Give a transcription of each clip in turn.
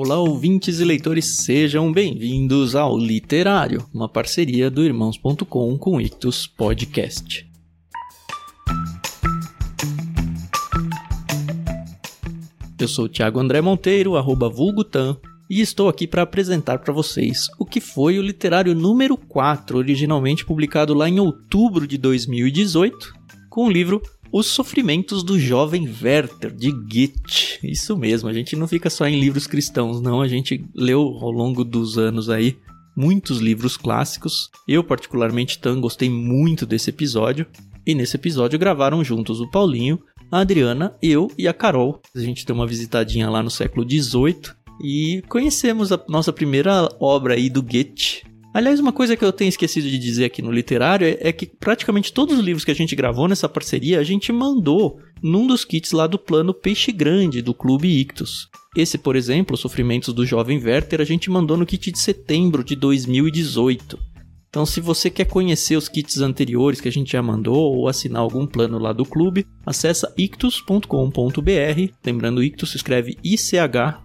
Olá, ouvintes e leitores, sejam bem-vindos ao Literário, uma parceria do Irmãos.com com Ictus Podcast. Eu sou o Thiago André Monteiro, arroba vulgutan, e estou aqui para apresentar para vocês o que foi o literário número 4, originalmente publicado lá em outubro de 2018, com o livro Os Sofrimentos do Jovem Werther, de Goethe. Isso mesmo, a gente não fica só em livros cristãos, não, a gente leu ao longo dos anos aí muitos livros clássicos. Eu, particularmente, também gostei muito desse episódio. E nesse episódio gravaram juntos o Paulinho, a Adriana, eu e a Carol. A gente deu uma visitadinha lá no século XVIII e conhecemos a nossa primeira obra aí do Goethe. Aliás, uma coisa que eu tenho esquecido de dizer aqui no literário é, é que praticamente todos os livros que a gente gravou nessa parceria a gente mandou num dos kits lá do plano Peixe Grande do Clube Ictus. Esse, por exemplo, Sofrimentos do Jovem Werther, a gente mandou no kit de setembro de 2018. Então, se você quer conhecer os kits anteriores que a gente já mandou ou assinar algum plano lá do clube, acessa ictus.com.br. Lembrando, Ictus escreve I-C-H-T-H-U-S.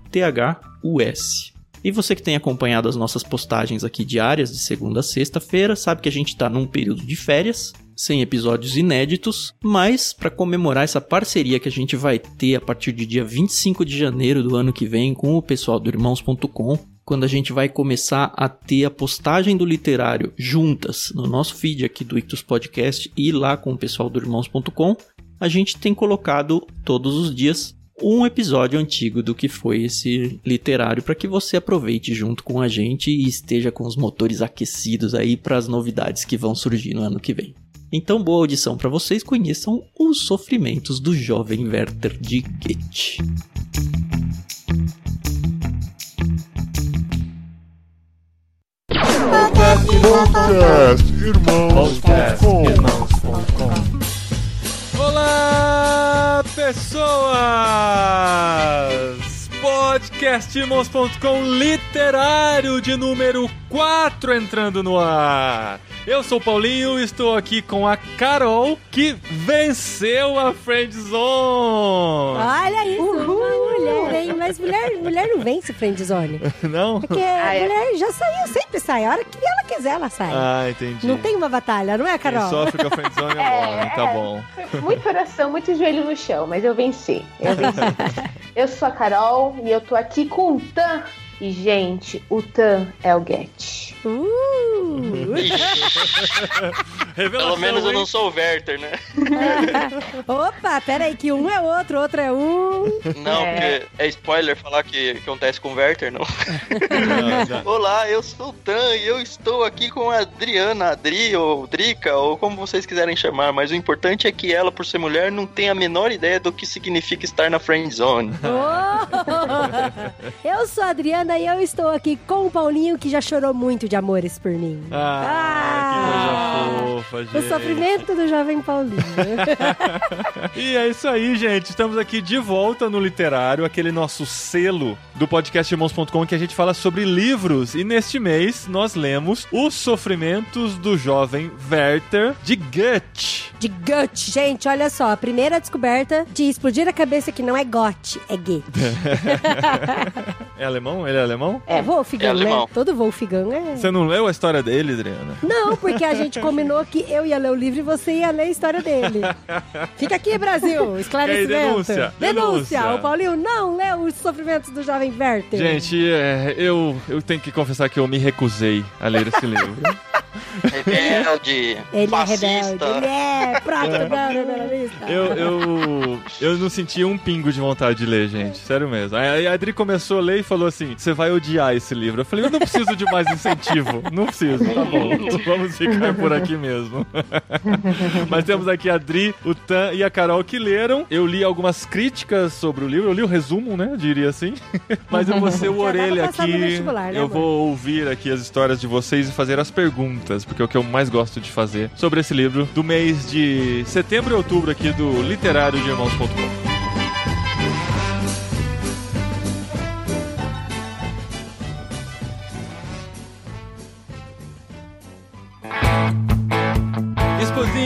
E você que tem acompanhado as nossas postagens aqui diárias de segunda a sexta-feira, sabe que a gente está num período de férias, sem episódios inéditos, mas para comemorar essa parceria que a gente vai ter a partir do dia 25 de janeiro do ano que vem com o pessoal do irmãos.com, quando a gente vai começar a ter a postagem do literário juntas no nosso feed aqui do Ictus Podcast e lá com o pessoal do irmãos.com, a gente tem colocado todos os dias um episódio antigo do que foi esse literário para que você aproveite junto com a gente e esteja com os motores aquecidos aí para as novidades que vão surgir no ano que vem. Então, boa audição para vocês, conheçam os sofrimentos do jovem Werther de Goethe. Podcast Irmãos.com Olá, pessoas! Podcastirmãos.com literário de número 4 entrando no ar. Eu sou o Paulinho e estou aqui com a Carol, que venceu a Friend Zone. Olha isso, uma mulher, hein? Mas mulher, mulher não vence friend zone. Não? Porque Ah, é. mulher já saiu, sempre sai. A hora que ela quiser, ela sai. Ah, entendi. Não tem uma batalha, não é, Quem Carol? sofre com a Friend Zone é homem, tá bom. Muito coração, muito joelho no chão, mas eu venci. Eu venci. eu sou a Carol e eu tô aqui com o Tan. E, gente, o Tan é o Get. Uh! Revelação, Pelo menos eu hein? não sou o Werther, né? Opa, pera aí, que um é outro, outro é um. Não, É. porque é spoiler falar que, que acontece com o Werther, não. Não. Olá, eu sou o Tan e eu estou aqui com a Adriana, Adri ou Drica, ou como vocês quiserem chamar, mas o importante é que ela, por ser mulher, não tem a menor ideia do que significa estar na friend zone. Oh! Eu sou a Adriana e eu estou aqui com o Paulinho, que já chorou muito de amores por mim. Ah, que coisa fofa, gente. O sofrimento do jovem Paulinho. E é isso aí, gente. Estamos aqui de volta no Literário, aquele nosso selo do podcast Irmãos.com que a gente fala sobre livros. E neste mês nós lemos Os Sofrimentos do Jovem Werther de Goethe. De Goethe, gente, olha só. A primeira descoberta de explodir a cabeça que não é Goethe, é Goethe. É alemão? Ele é alemão? É Wolfgang, É né? alemão. Todo Wolfgang é... Você não leu a história dele, Adriana? Não, porque a gente combinou que eu ia ler o livro e você ia ler a história dele. Fica aqui, Brasil, esclarecimento. Aí, denúncia, denúncia. O Paulinho não leu os sofrimentos do jovem Werther. Gente, é, eu, eu tenho que confessar que eu me recusei a ler esse livro. Rebelde, Ele é fascista. rebelde, ele é proto-neoliberalista. Eu, eu, eu não senti um pingo de vontade de ler, gente. Sério mesmo. Aí a Adri começou a ler e falou assim: você vai odiar esse livro. Eu falei, eu não preciso de mais incentivo. Não preciso, tá bom. Vamos ficar por aqui mesmo. Mas temos aqui a Adri, o Tan e a Carol que leram. Eu li algumas críticas sobre o livro. Eu li o resumo, né? Diria assim. Mas eu vou ser o Já orelha aqui. né, Eu amor? vou ouvir aqui as histórias de vocês e fazer as perguntas, porque é o que eu mais gosto de fazer sobre esse livro do mês de setembro e outubro aqui do literário de irmãos.com.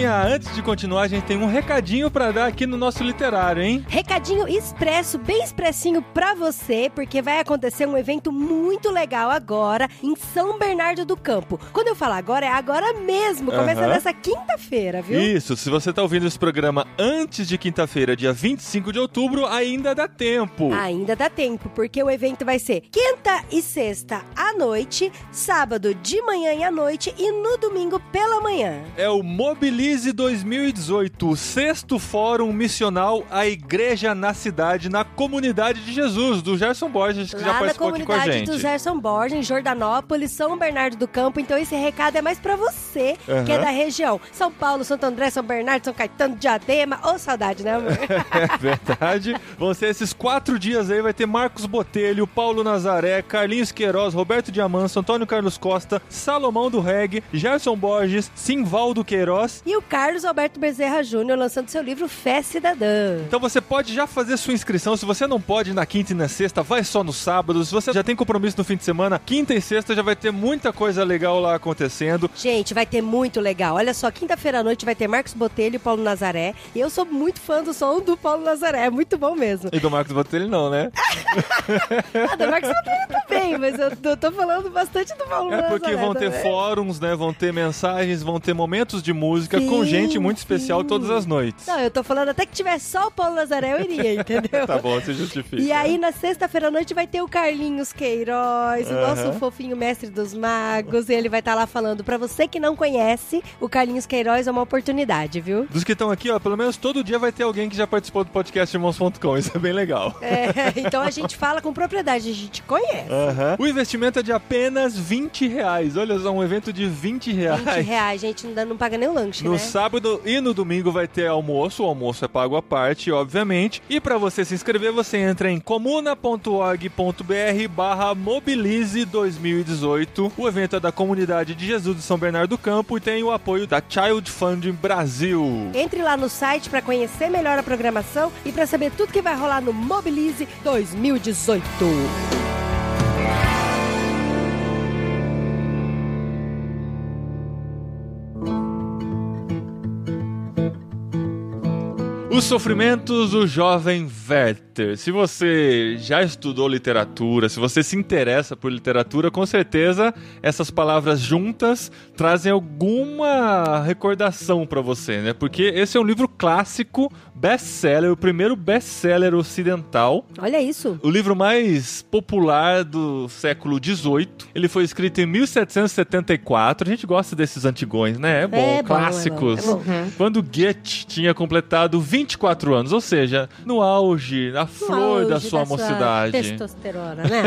Adriana, antes de continuar, a gente tem um recadinho pra dar aqui no nosso literário, hein? Recadinho expresso, bem expressinho pra você, porque vai acontecer um evento muito legal agora em São Bernardo do Campo. Quando eu falar agora, é agora mesmo, começa Aham. nessa quinta-feira, viu? Isso, se você tá ouvindo esse programa antes de quinta-feira, dia 25 de outubro, ainda dá tempo. Ainda dá tempo, porque o evento vai ser quinta e sexta à noite, sábado de manhã e à noite e no domingo pela manhã. É o Mobilize 2018, o sexto fórum missional A Igreja na Cidade, na Comunidade de Jesus, do Gerson Borges, que já Lá na participou aqui com a comunidade gente. do Gerson Borges, em Jordanópolis, São Bernardo do Campo. Então esse recado é mais pra você, Aham. que é da região. São Paulo, Santo André, São Bernardo, São Caetano, Diadema. Ô, saudade, né, amor? É verdade. Vão ser esses quatro dias aí, vai ter Marcos Botelho, Paulo Nazaré, Carlinhos Queiroz, Roberto Diamanso, Antônio Carlos Costa, Salomão do Reg, Gerson Borges, Simvaldo Queiroz. e o Carlos Alberto Bezerra Júnior lançando seu livro Fé Cidadã. Então você pode já fazer sua inscrição. Se você não pode na quinta e na sexta, vai só no sábado. Se você já tem compromisso no fim de semana, quinta e sexta já vai ter muita coisa legal lá acontecendo. Gente, vai ter muito legal. Olha só, quinta-feira à noite vai ter Marcos Botelho e Paulo Nazaré. E eu sou muito fã do som do Paulo Nazaré. É muito bom mesmo. E do Marcos Botelho não, né? Ah, do Marcos Botelho também, mas eu tô, tô falando bastante do Paulo É Nazaré. porque vão ter também. fóruns, né? Vão ter mensagens, vão ter momentos de música com gente muito especial sim. todas as noites. Não, eu tô falando até que tiver só o Paulo Nazaré, eu iria, entendeu? Tá bom, se justifica. E aí, na sexta-feira à noite, vai ter o Carlinhos Queiroz, o Aham. nosso fofinho mestre dos magos. E ele vai estar lá falando. Pra você que não conhece, o Carlinhos Queiroz é uma oportunidade, viu? Dos que estão aqui, ó, pelo menos todo dia vai ter alguém que já participou do podcast Irmãos.com. Isso é bem legal. É, então a gente fala com propriedade, a gente conhece. Aham. O investimento é de apenas 20 reais. Olha só, um evento de 20 reais. 20 reais, gente, não, dá- não paga nem o lanche, né? Sábado e no domingo vai ter almoço, o almoço é pago à parte, obviamente. E para você se inscrever, você entra em comuna.org.br barra Mobilize 2018. O evento é da Comunidade de Jesus de São Bernardo do Campo e tem o apoio da Child Funding Brasil. Entre lá no site pra conhecer melhor a programação e pra saber tudo que vai rolar no Mobilize 2018. Os sofrimentos do jovem Werther. Se você já estudou literatura, se você se interessa por literatura, com certeza essas palavras juntas trazem alguma recordação pra você, né? Porque esse é um livro clássico, best-seller, o primeiro best-seller ocidental. Olha isso. O livro mais popular do século XVIII. Ele foi escrito em 1774. A gente gosta desses antigões, né? É bom, É bom, é clássicos. bom, Quando Goethe tinha completado 24 anos, ou seja, no auge, na flor No da auge sua sua mocidade. Testosterona, né?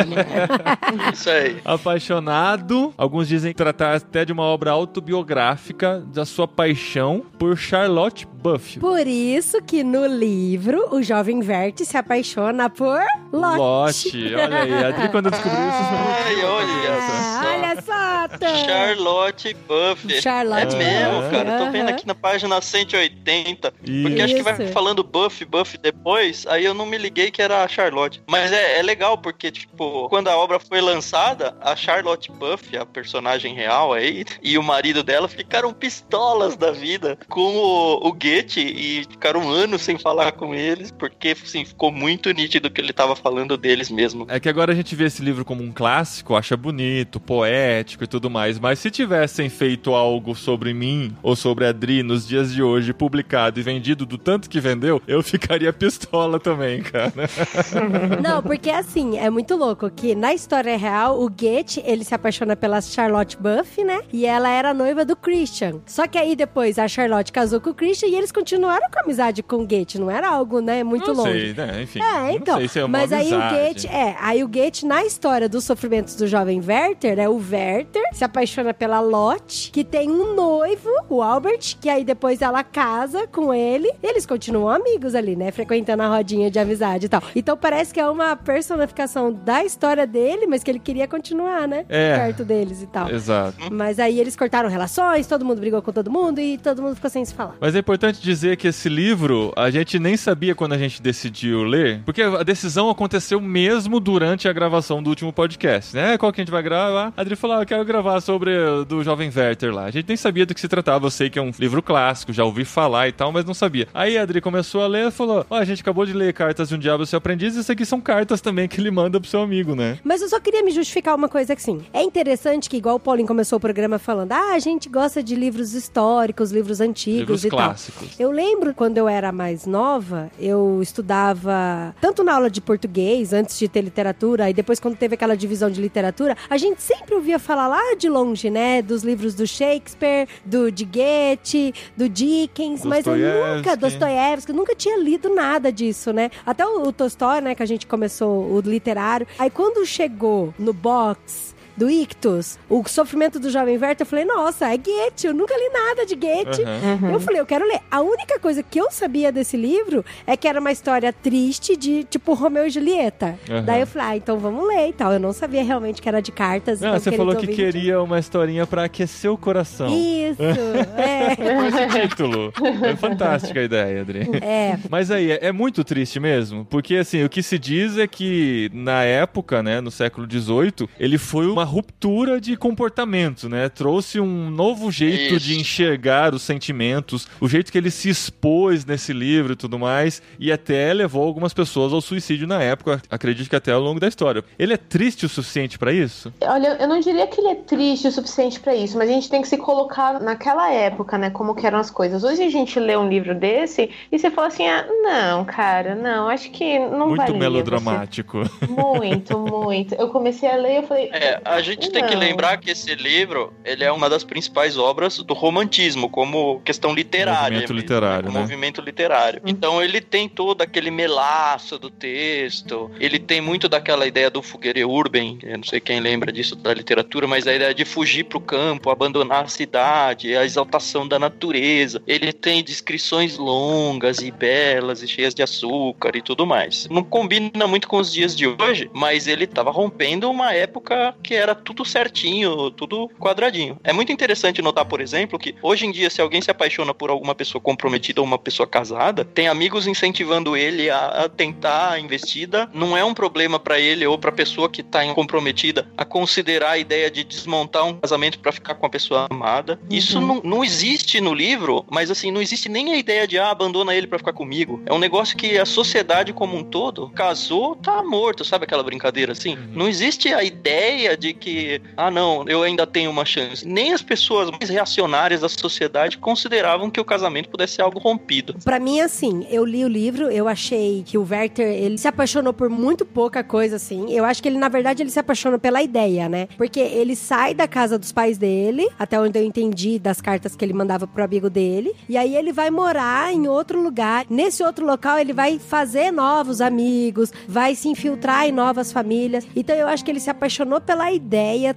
Isso aí. Apaixonado, alguns dizem tratar até de uma obra autobiográfica da sua paixão por Charlotte Buffy. Por isso que no livro o jovem Verte se apaixona por Lotte. Lotte, olha aí, a Adri quando descobriu isso. Ai, olha só. olha só. Charlotte Buffy. Charlotte é mesmo, cara. Tô vendo aqui na página 180. Isso. Porque acho que vai. Falando Buffy, Buffy depois. Aí eu não me liguei que era a Charlotte. Mas é, é legal porque, tipo, quando a obra foi lançada, a Charlotte Buffy, a personagem real aí, e o marido dela ficaram pistolas da vida com o, o Goethe e ficaram anos sem falar com eles, porque, assim, ficou muito nítido que ele tava falando deles mesmo. É que agora a gente vê esse livro como um clássico, acha bonito, poético e tudo mais, mas se tivessem feito algo sobre mim ou sobre a Adri nos dias de hoje, publicado e vendido do tanto que vendeu, eu ficaria pistola também, cara. Não, porque assim, é muito louco que na história real, o Goethe, ele se apaixona pela Charlotte Buffy, né? E ela era noiva do Christian. Só que aí depois a Charlotte casou com o Christian e eles continuaram com a amizade com o Goethe. Não era algo, né, muito não longe. sei, né? Enfim. É, então. Não sei se é uma mas aí o amizade. Goethe, é, aí o Goethe, na história dos sofrimentos do jovem Werther, é o Werther se apaixona pela Lotte, que tem um noivo, o Albert, que aí depois ela casa com ele. Eles continuam continuam amigos ali, né? Frequentando a rodinha de amizade e tal. Então parece que é uma personificação da história dele, mas que ele queria continuar, né? É. Perto deles e tal. Exato. Mas aí eles cortaram relações, todo mundo brigou com todo mundo e todo mundo ficou sem se falar. Mas é importante dizer que esse livro a gente nem sabia quando a gente decidiu ler, porque a decisão aconteceu mesmo durante a gravação do último podcast, né? Qual que a gente vai gravar? A Adri falou: ah, eu quero gravar sobre o do Jovem Werther lá. A gente nem sabia do que se tratava. Eu sei que é um livro clássico, já ouvi falar e tal, mas não sabia. Aí a Adri começou a ler e falou: Ó, a gente acabou de ler Cartas de um Diabo Seu Aprendiz, isso aqui são cartas também que ele manda pro seu amigo, né? Mas eu só queria me justificar uma coisa assim. É interessante que, igual o Paulinho começou o programa falando, ah, a gente gosta de livros históricos, livros antigos Livros e clássicos. tal. Eu lembro quando eu era mais nova, eu estudava tanto na aula de português, antes de ter literatura, e depois quando teve aquela divisão de literatura, a gente sempre ouvia falar lá de longe, né? Dos livros do Shakespeare, do de Goethe, do Dickens, mas eu nunca, Dostoiévski. Dostoiévski, eu nunca tinha lido nada disso, né? Até o, o né, que a gente começou o literário. Aí quando chegou no box do Ictus, o sofrimento do jovem Werther, eu falei, nossa, é Goethe, eu nunca li nada de Goethe. Aham. Eu falei, eu quero ler. A única coisa que eu sabia desse livro é que era uma história triste de, tipo, Romeu e Julieta. Aham. Daí eu falei, ah, então vamos ler e tal. Eu não sabia realmente que era de cartas. Não, então, você falou que queria uma historinha pra aquecer o coração. Isso, é. Com esse título. É fantástica a ideia, Adri. É, Mas aí, é, é muito triste mesmo, porque assim, o que se diz é que na época, né, no século XVIII, ele foi uma ruptura de comportamento, né? Trouxe um novo jeito Isso. de enxergar os sentimentos, o jeito que ele se expôs nesse livro e tudo mais, e até levou algumas pessoas ao suicídio na época, acredito que até ao longo da história. Ele é triste o suficiente pra isso? Olha, eu não diria que ele é triste o suficiente pra isso, mas a gente tem que se colocar naquela época, né? Como que eram as coisas. Hoje a gente lê um livro desse e você fala assim: ah, não, cara, não, acho que não Muito valia melodramático. você- Muito, muito. Eu comecei a ler e eu falei. É, a gente tem que Não. lembrar que esse livro, ele é uma das principais obras do romantismo, como questão literária. Movimento mesmo, literário, como né? Movimento literário. Então ele tem todo aquele melaço do texto, ele tem muito daquela ideia do fogueire urban, eu não sei quem lembra disso da literatura, mas a ideia de fugir pro campo, abandonar a cidade, a exaltação da natureza. Ele tem descrições longas e belas e cheias de açúcar e tudo mais. Não combina muito com os dias de hoje, mas ele tava rompendo uma época que era tudo certinho, tudo quadradinho. É muito interessante notar, por exemplo, que hoje em dia, se alguém se apaixona por alguma pessoa comprometida ou uma pessoa casada, tem amigos incentivando ele a, a tentar a investida. Não é um problema pra ele ou pra pessoa que tá comprometida a considerar a ideia de desmontar um casamento pra ficar com a pessoa amada. Isso não, não existe no livro, mas assim, não existe nem a ideia de ah, abandona ele pra ficar comigo. É um negócio que a sociedade como um todo casou, tá morto, sabe aquela brincadeira assim? Não existe a ideia de que, ah, não, eu ainda tenho uma chance. Nem as pessoas mais reacionárias da sociedade consideravam que o casamento pudesse ser algo rompido. Pra mim, assim, eu li o livro, eu achei que o Werther, ele se apaixonou por muito pouca coisa, assim. Eu acho que ele, na verdade, ele se apaixona pela ideia, né? Porque ele sai da casa dos pais dele, até onde eu entendi das cartas que ele mandava pro amigo dele, e aí ele vai morar em outro lugar. Nesse outro local, ele vai fazer novos amigos, vai se infiltrar em novas famílias. Então, eu acho que ele se apaixonou pela ideia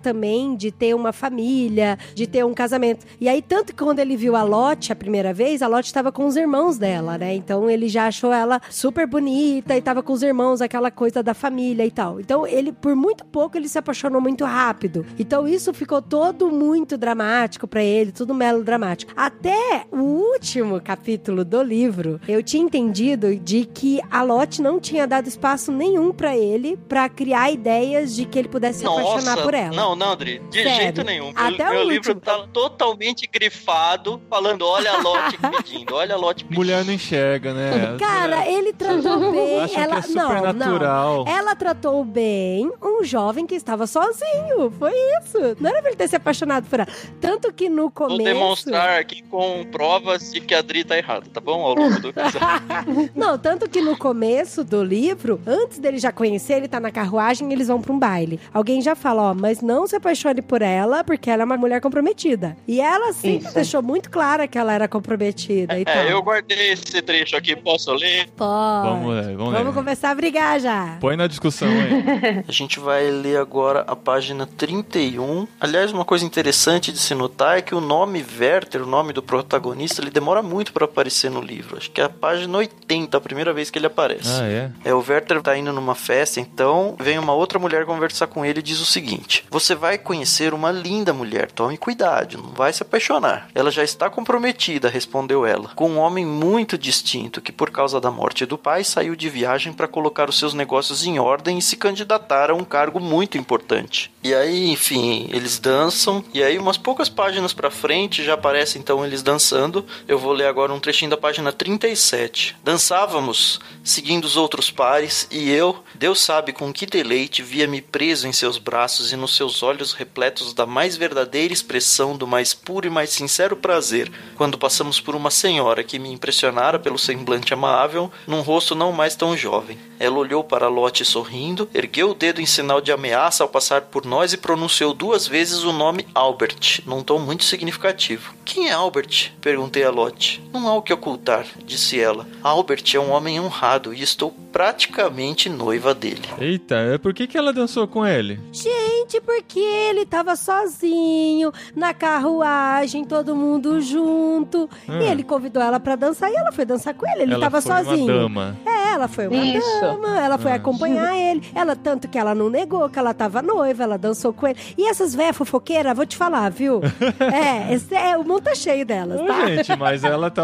também de ter uma família, de ter um casamento. E aí, tanto que quando ele viu a Lotte a primeira vez, a Lotte estava com os irmãos dela, né? Então ele já achou ela super bonita e tava com os irmãos, aquela coisa da família e tal. Então ele, por muito pouco, ele se apaixonou muito rápido. Então isso ficou todo muito dramático pra ele, tudo melodramático. Até o último capítulo do livro, eu tinha entendido de que a Lotte não tinha dado espaço nenhum pra ele pra criar ideias de que ele pudesse se apaixonar por ela. Não, não, Adri, de Sério. jeito nenhum. Até meu o livro tá totalmente grifado, falando: olha a Lotte pedindo, olha a Lotte pedindo. Mulher não enxerga, né? Cara, ele tratou bem. Acha ela que é não, não. Ela tratou bem um jovem que estava sozinho. Foi isso. Não era pra ele ter se apaixonado por ela. Tanto que no Vou começo. demonstrar aqui com provas de que a Adri tá errada, tá bom? Ao longo do. Não, tanto que no começo do livro, antes dele já conhecer, ele tá na carruagem e eles vão pra um baile. Alguém já fala: ó, mas não se apaixone por ela, porque ela é uma mulher comprometida. E ela sempre Isso. deixou muito clara que ela era comprometida. É, eu guardei esse trecho aqui, posso ler? Pode. Vamos ler, vamos, Vamos ler. começar a brigar já. Põe na discussão aí. A gente vai ler agora a página 31. Aliás, uma coisa interessante de se notar é que o nome Werther, o nome do protagonista, ele demora muito para aparecer no livro. Acho que é a página 80, a primeira vez que ele aparece. ah, é? É, o Werther tá indo numa festa, então vem uma outra mulher conversar com ele e diz o seguinte: Você vai conhecer uma linda mulher, tome cuidado, não vai se apaixonar. Ela já está comprometida, respondeu ela, com um homem muito distinto que, por causa da morte do pai, saiu de viagem para colocar os seus negócios em ordem e se candidatar a um cargo muito importante. E aí, enfim, eles dançam, e aí, umas poucas páginas pra frente, já aparece então eles dançando. Eu vou ler agora um trechinho da página 37. Dançávamos, seguindo os outros pares, e eu, Deus sabe com que deleite, via-me preso em seus braços e nos seus olhos repletos da mais verdadeira expressão do mais puro e mais sincero prazer, quando passamos por uma senhora que me impressionara pelo semblante amável, num rosto não mais tão jovem. Ela olhou para Lotte sorrindo, ergueu o dedo em sinal de ameaça ao passar por nós e pronunciou duas vezes o nome Albert, num tom muito significativo. Quem é Albert? perguntei a Lotte. Não há o que ocultar, disse ela. Albert é um homem honrado e estou praticamente noiva dele. Eita, por que, que ela dançou com ele? Gente, porque ele tava sozinho, na carruagem, todo mundo junto. Hum. E ele convidou ela pra dançar e ela foi dançar com ele. Ele ela tava foi sozinho. uma dama. É, ela foi uma Isso. dama, ela foi Ah. acompanhar ele. Ela, tanto que ela não negou que ela tava noiva, ela dançou com ele. E essas véias fofoqueiras, vou te falar, viu? é, esse é, o mundo tá cheio delas, Ô, tá? gente, mas ela tá.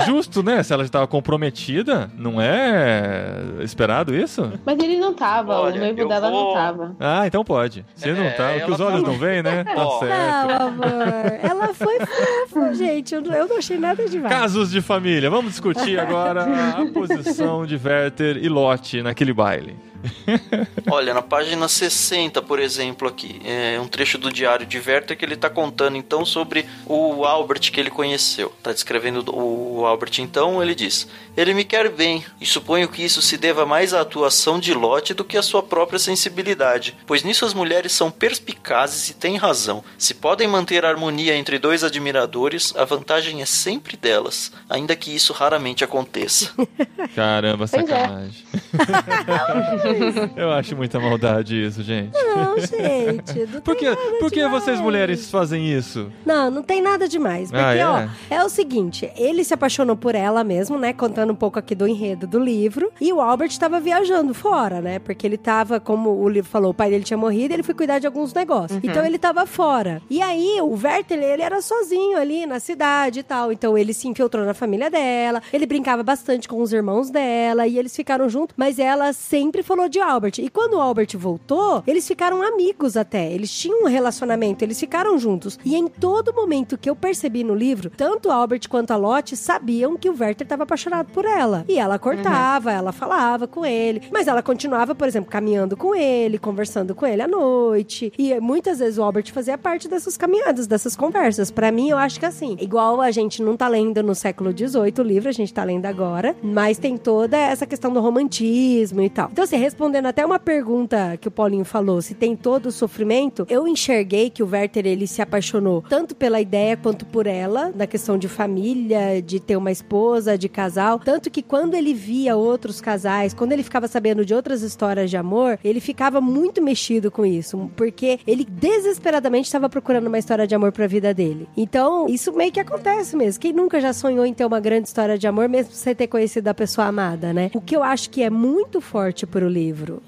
É justo, né? Se ela já tava comprometida, não é esperado isso? Mas ele não tava, Olha, o noivo dela vou- não tava. Ah, então pode. Se não É, tá, o que os olhos tá- não veem, né? Tá Ó. certo. Não, amor. Ela foi fofa, gente. Eu, não- eu não achei nada demais. Casos de família. Vamos discutir agora a posição de Werther e Lotte naquele baile. Olha, na página 60, por exemplo, aqui, é um trecho do diário de Werther que ele tá contando então sobre o Albert que ele conheceu. Tá descrevendo o Albert então, ele diz: Ele me quer bem, e suponho que isso se deva mais à atuação de Lotte do que à sua própria sensibilidade, pois nisso as mulheres são perspicazes e têm razão. Se podem manter a harmonia entre dois admiradores, a vantagem é sempre delas, ainda que isso raramente aconteça. Caramba, é. sacanagem. Eu acho muita maldade isso, gente. Não, gente. Não Por que, por que vocês mulheres fazem isso? Não, não tem nada demais. Porque, Ah, é? ó, é o seguinte: ele se apaixonou por ela mesmo, né? Contando um pouco aqui do enredo do livro. E o Albert tava viajando fora, né? Porque ele tava, como o livro falou, o pai dele tinha morrido e ele foi cuidar de alguns negócios. Então ele tava fora. E aí, o Werther, ele era sozinho ali na cidade e tal. Então ele se infiltrou na família dela, ele brincava bastante com os irmãos dela e eles ficaram juntos. Mas ela sempre falou de Albert. E quando o Albert voltou, eles ficaram amigos até. Eles tinham um relacionamento, eles ficaram juntos. E em todo momento que eu percebi no livro, tanto o Albert quanto a Lotte sabiam que o Werther estava apaixonado por ela. E ela cortava, ela falava com ele. Mas ela continuava, por exemplo, caminhando com ele, conversando com ele à noite. E muitas vezes o Albert fazia parte dessas caminhadas, dessas conversas. Pra mim, eu acho que assim, igual a gente não tá lendo no século XVIII o livro, a gente tá lendo agora, mas tem toda essa questão do romantismo e tal. Então, assim, respondendo até uma pergunta que o Paulinho falou, se tem todo o sofrimento, eu enxerguei que o Werther, ele se apaixonou tanto pela ideia quanto por ela, na questão de família, de ter uma esposa, de casal. Tanto que quando ele via outros casais, quando ele ficava sabendo de outras histórias de amor, ele ficava muito mexido com isso, porque ele desesperadamente estava procurando uma história de amor pra vida dele. Então, isso meio que acontece mesmo. Quem nunca já sonhou em ter uma grande história de amor, mesmo sem ter conhecido a pessoa amada, né? O que eu acho que é muito forte pro livro,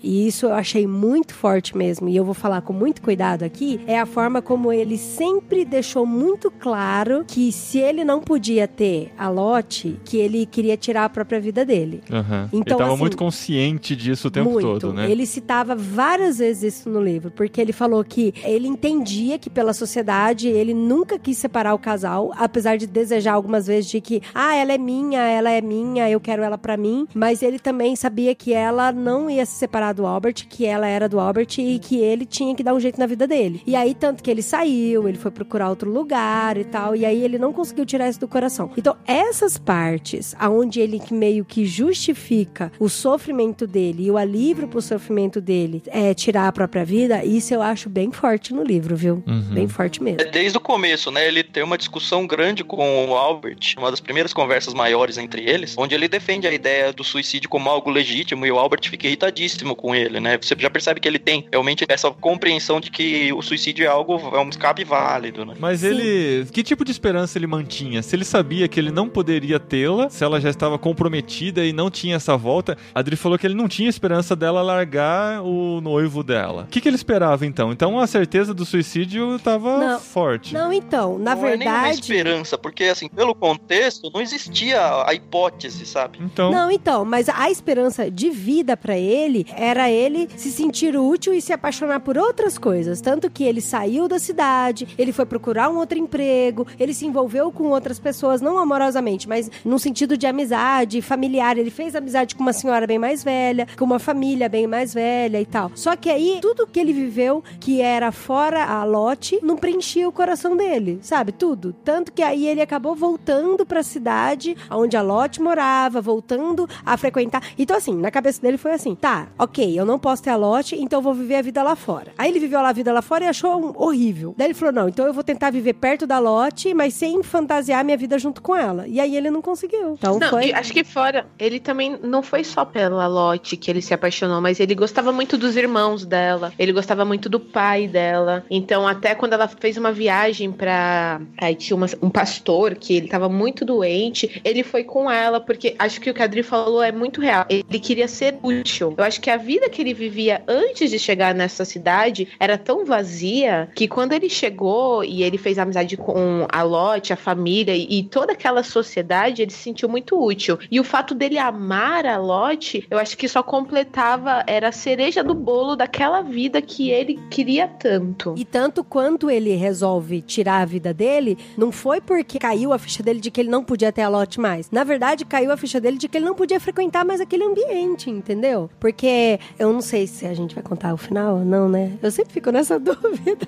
e isso eu achei muito forte mesmo, e eu vou falar com muito cuidado aqui, é a forma como ele sempre deixou muito claro que se ele não podia ter a Lotte, que ele queria tirar a própria vida dele. Aham. Então, ele tava assim, muito consciente disso o tempo Muito. todo, né? Ele citava várias vezes isso no livro, porque ele falou que ele entendia que pela sociedade ele nunca quis separar o casal, apesar de desejar algumas vezes de que, ah, ela é minha, ela é minha, eu quero ela pra mim, mas ele também sabia que ela não ia ia se separar do Albert, que ela era do Albert e que ele tinha que dar um jeito na vida dele. E aí, tanto que ele saiu, ele foi procurar outro lugar e tal, e aí ele não conseguiu tirar isso do coração. Então, essas partes, aonde ele meio que justifica o sofrimento dele e o alívio pro sofrimento dele é tirar a própria vida, isso eu acho bem forte no livro, viu? Uhum. Bem forte mesmo. É Desde o começo, né? Ele tem uma discussão grande com o Albert, uma das primeiras conversas maiores entre eles, onde ele defende a ideia do suicídio como algo legítimo e o Albert fica irritadíssimo com ele, né? Você já percebe que ele tem realmente essa compreensão de que o suicídio é algo, é um escape válido, né? Mas Sim. ele. Que tipo de esperança ele mantinha? Se ele sabia que ele não poderia tê-la, se ela já estava comprometida e não tinha essa volta, a Adri falou que ele não tinha esperança dela largar o noivo dela. O que, que ele esperava então? Então a certeza do suicídio estava forte. Não, então, na não é verdade. esperança, porque assim, pelo contexto, não existia a hipótese, sabe? Então. Não, então, mas a esperança de vida pra ele era ele se sentir útil e se apaixonar por outras coisas. Tanto que ele saiu da cidade, ele foi procurar um outro emprego, ele se envolveu com outras pessoas, não amorosamente, mas no sentido de amizade, familiar. Ele fez amizade com uma senhora bem mais velha, com uma família bem mais velha e tal. Só que aí, tudo que ele viveu, que era fora a lote, não preenchia o coração dele, sabe? Tudo. Tanto que aí ele acabou voltando pra cidade onde a Lot morava, voltando a frequentar. Então, assim, na cabeça dele foi assim: tá, ok, eu não posso ter a Lot, então eu vou viver a vida lá fora. Aí ele viveu a vida lá fora e achou um- horrível. Daí ele falou: não, então eu vou tentar viver perto da Lot, mas sem fantasiar minha vida junto com ela. E aí ele não conseguiu. Então Não, foi. acho que fora, ele também não foi só pela Lotte que ele se apaixonou, mas ele gostava muito dos irmãos dela, ele gostava muito do pai dela. Então, até quando ela fez uma viagem pra. Aí tinha uma- um pastor que ele tava muito doente, ele foi com ela, porque acho que o que a Adri falou é muito real. Ele queria ser útil. Eu acho que a vida que ele vivia antes de chegar nessa cidade era tão vazia que quando ele chegou e ele fez amizade com a Lotte, a família e, toda aquela sociedade, ele se sentiu muito útil. E o fato dele amar a Lotte, eu acho que só completava, era a cereja do bolo daquela vida que ele queria tanto. E tanto quanto ele resolve tirar a vida dele, não foi porque caiu a ficha dele de que ele não podia ter a lote mais. Na verdade, caiu a ficha dele de que ele não podia frequentar mais aquele ambiente, entendeu? Porque eu não sei se a gente vai contar o final ou não, né? Eu sempre fico nessa dúvida.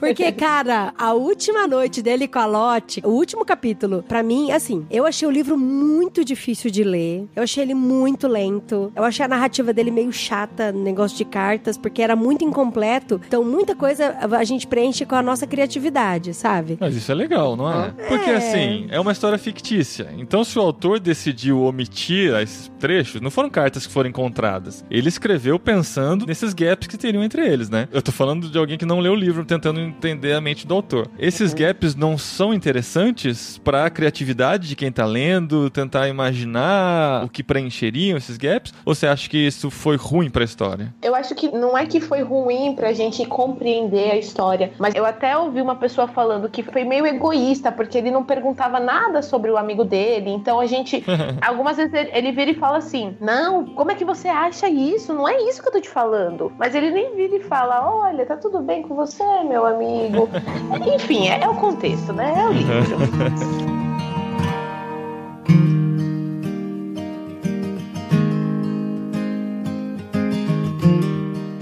Porque, cara, a última noite dele com a Lotte, o último capítulo, pra mim, assim, eu achei o livro muito difícil de ler. Eu achei ele muito lento. Eu achei a narrativa dele meio chata, negócio de cartas, porque era muito incompleto. Então, muita coisa a gente preenche com a nossa criatividade, sabe? Mas isso é legal, não é? Porque É. assim, é uma história fictícia. Então, se o autor decidiu omitir esses trechos, não foram cartas que foram encontradas. Ele escreveu pensando nesses gaps que teriam entre eles, né? Eu tô falando de alguém que não leu o livro, tentando entender a mente do autor. Esses gaps não são interessantes pra criatividade de quem tá lendo, tentar imaginar o que preencheriam esses gaps? Ou você acha que isso foi ruim pra história? Eu acho que não é que foi ruim pra gente compreender a história, mas eu até ouvi uma pessoa falando que foi meio egoísta, porque ele não perguntava nada sobre o amigo dele. Então a gente. algumas vezes ele, ele vira e fala assim: Não, como é que você acha isso? Não é isso que eu tô te falando. Mas ele nem vira e fala: Olha, tá tudo bem com você, meu amigo. Enfim, é, é o contexto, né? É o livro.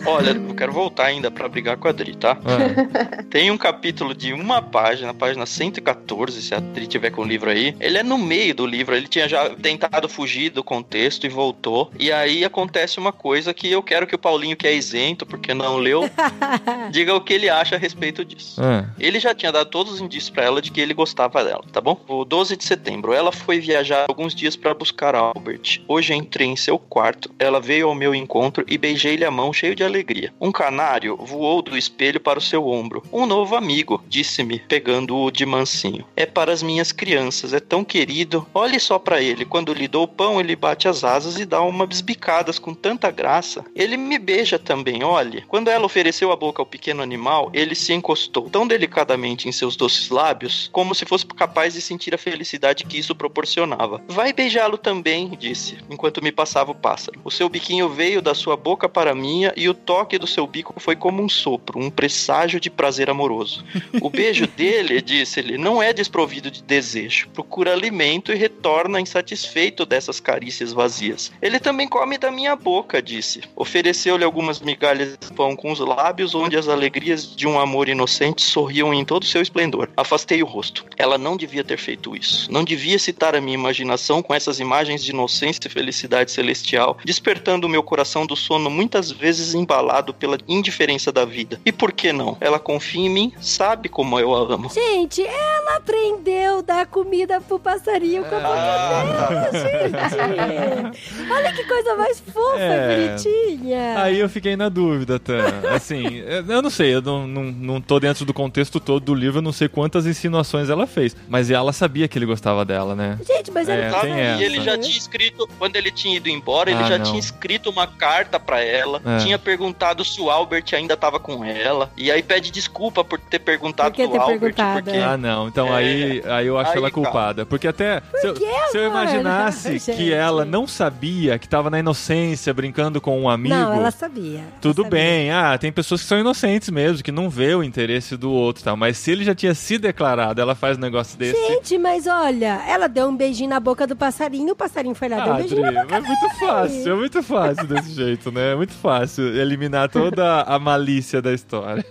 Olha, eu quero voltar ainda pra brigar com a Adri, tá? Ah, Tem um capítulo de uma página, página 114, se a Adri tiver com o livro aí. Ele é no meio do livro, ele tinha já tentado fugir do contexto e voltou. E aí acontece uma coisa que eu quero que o Paulinho, que é isento, porque não leu, diga o que ele acha a respeito disso. ah. Ele já tinha dado todos os indícios pra ela de que ele gostava dela, tá bom? O 12 de setembro, ela foi viajar alguns dias pra buscar Albert. Hoje entrei em seu quarto, ela veio ao meu encontro e beijei-lhe a mão cheio de alegria. Um canário voou do espelho para o seu ombro. Um novo amigo, disse-me, pegando-o de mansinho. É para as minhas crianças, é tão querido. Olhe só pra ele, quando lhe dou pão, ele bate as asas e dá uma bisbicadas com tanta graça. Ele me beija também, olhe. Quando ela ofereceu a boca ao pequeno animal, ele se encostou tão delicadamente em seus doces lábios, como se fosse capaz de sentir a felicidade que isso proporcionava. Vai beijá-lo também, disse, enquanto me passava o pássaro. O seu biquinho veio da sua boca para a minha e o toque do seu bico foi como um sopro, um presságio de prazer amoroso. O beijo dele, disse-lhe, não é desprovido de desejo. Procura alimento e retorna insatisfeito dessas carícias vazias. Ele também come da minha boca, disse. Ofereceu-lhe algumas migalhas de pão com os lábios, onde as alegrias de um amor inocente sorriam em todo o seu esplendor. Afastei o rosto. Ela não devia ter feito isso. Não devia citar a minha imaginação com essas imagens de inocência e felicidade celestial, despertando o meu coração do sono muitas vezes embalado pela indiferença da vida. E por que não? Ela confia em mim, sabe como eu a amo. Gente, ela aprendeu a dar comida pro passarinho com a boca dela, gente. Olha que coisa mais fofa É. e bonitinha. Aí eu fiquei na dúvida, Tan. Assim, eu não sei, eu não, não, não tô dentro do contexto todo do livro, eu não sei quantas insinuações ela fez. Mas ela sabia que ele gostava dela, né? Gente, mas É, ela Sabe? tem essa. E ele já tinha escrito, quando ele tinha ido embora, ele Ah, já não. tinha escrito uma carta pra ela, É. tinha perguntado se o Albert ainda tava com ela, e aí pede desculpa por ter perguntado Por que do ter Albert, perguntado, porque. Ah, não. Então É. aí, aí eu acho Aí, ela culpada. Porque até se, eu, se eu imaginasse Gente. que ela não sabia, que tava na inocência, brincando com um amigo. Não, ela sabia. ela Tudo sabia. bem, ah, tem pessoas que são inocentes mesmo, que não vê o interesse do outro e tal. Mas se ele já tinha se declarado, ela faz um negócio desse. Gente, mas olha, ela deu um beijinho na boca do passarinho, o passarinho foi lá, deu um Ah, beijinho Adri, na boca é muito fácil, é muito fácil desse jeito, né? É muito fácil eliminar toda a malícia da história.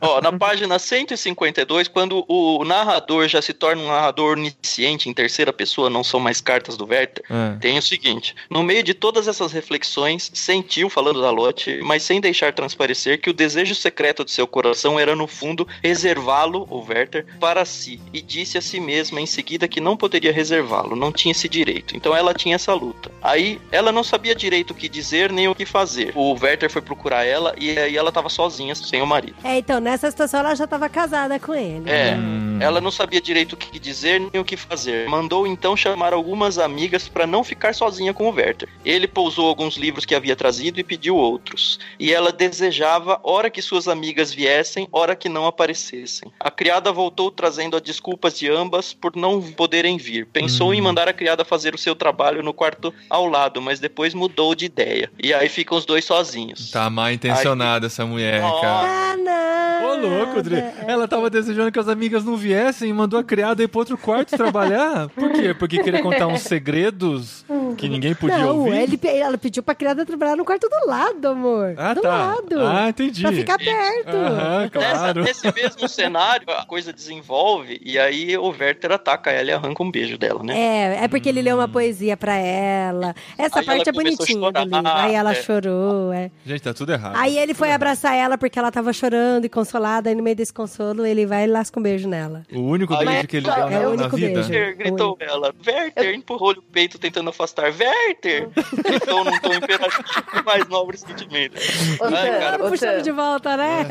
Ó, na página 152, quando o narrador já se torna um narrador onisciente em terceira pessoa, não são mais cartas do Werther, É. tem o seguinte: no meio de todas essas reflexões, sentiu, falando da Lotte, mas sem deixar transparecer que o desejo secreto de seu coração era, no fundo, reservá-lo, o Werther, para si, e disse a si mesma em seguida que não poderia reservá-lo, não tinha esse direito. Então ela tinha essa luta. Aí ela não sabia direito o que dizer nem o que fazer. O Werther foi procurar ela e aí ela tava sozinha, sem o marido. É, então, nessa situação ela já tava casada com ele. É, Hum. ela não sabia direito o que dizer nem o que fazer. Mandou então chamar algumas amigas para não ficar sozinha com o Werther. Ele pousou alguns livros que havia trazido e pediu outros. E ela desejava, ora que suas amigas viessem, ora que não aparecessem. A criada voltou trazendo as desculpas de ambas por não poderem vir. Pensou em mandar a criada fazer o seu trabalho no quarto ao lado, mas depois mudou de ideia. E aí ficam os dois sozinhos. Tá mal intencionada essa mulher, Nossa. cara. Ah, não. Ô, louco, Dri. Ela tava desejando que as amigas não viessem e mandou a criada ir pro outro quarto trabalhar. Por quê? Porque queria contar uns segredos que ninguém podia Não, ouvir? ele, ela pediu pra criada trabalhar no quarto do lado, amor. Ah, do tá. lado. Ah, entendi. Pra ficar perto. Aham, claro. Nessa, nesse mesmo cenário, a coisa desenvolve e aí o Werther ataca ela e arranca um beijo dela, né? É, é porque ele leu uma poesia pra ela. Essa Aí parte ela é bonitinha. Aí ela é. chorou, é. Gente, tá tudo errado. Aí ele foi abraçar ela porque ela tava chorando e consolada. Aí no meio desse consolo, ele vai e lasca um beijo nela. O único Aí- beijo que ele É deu o na, na único vida. Werther, gritou ela. Werther empurrou-lhe o peito tentando afastar. Werther! Gritou num tom imperativo mais nobre sentimento. Ai, cara, Puxando de volta, né?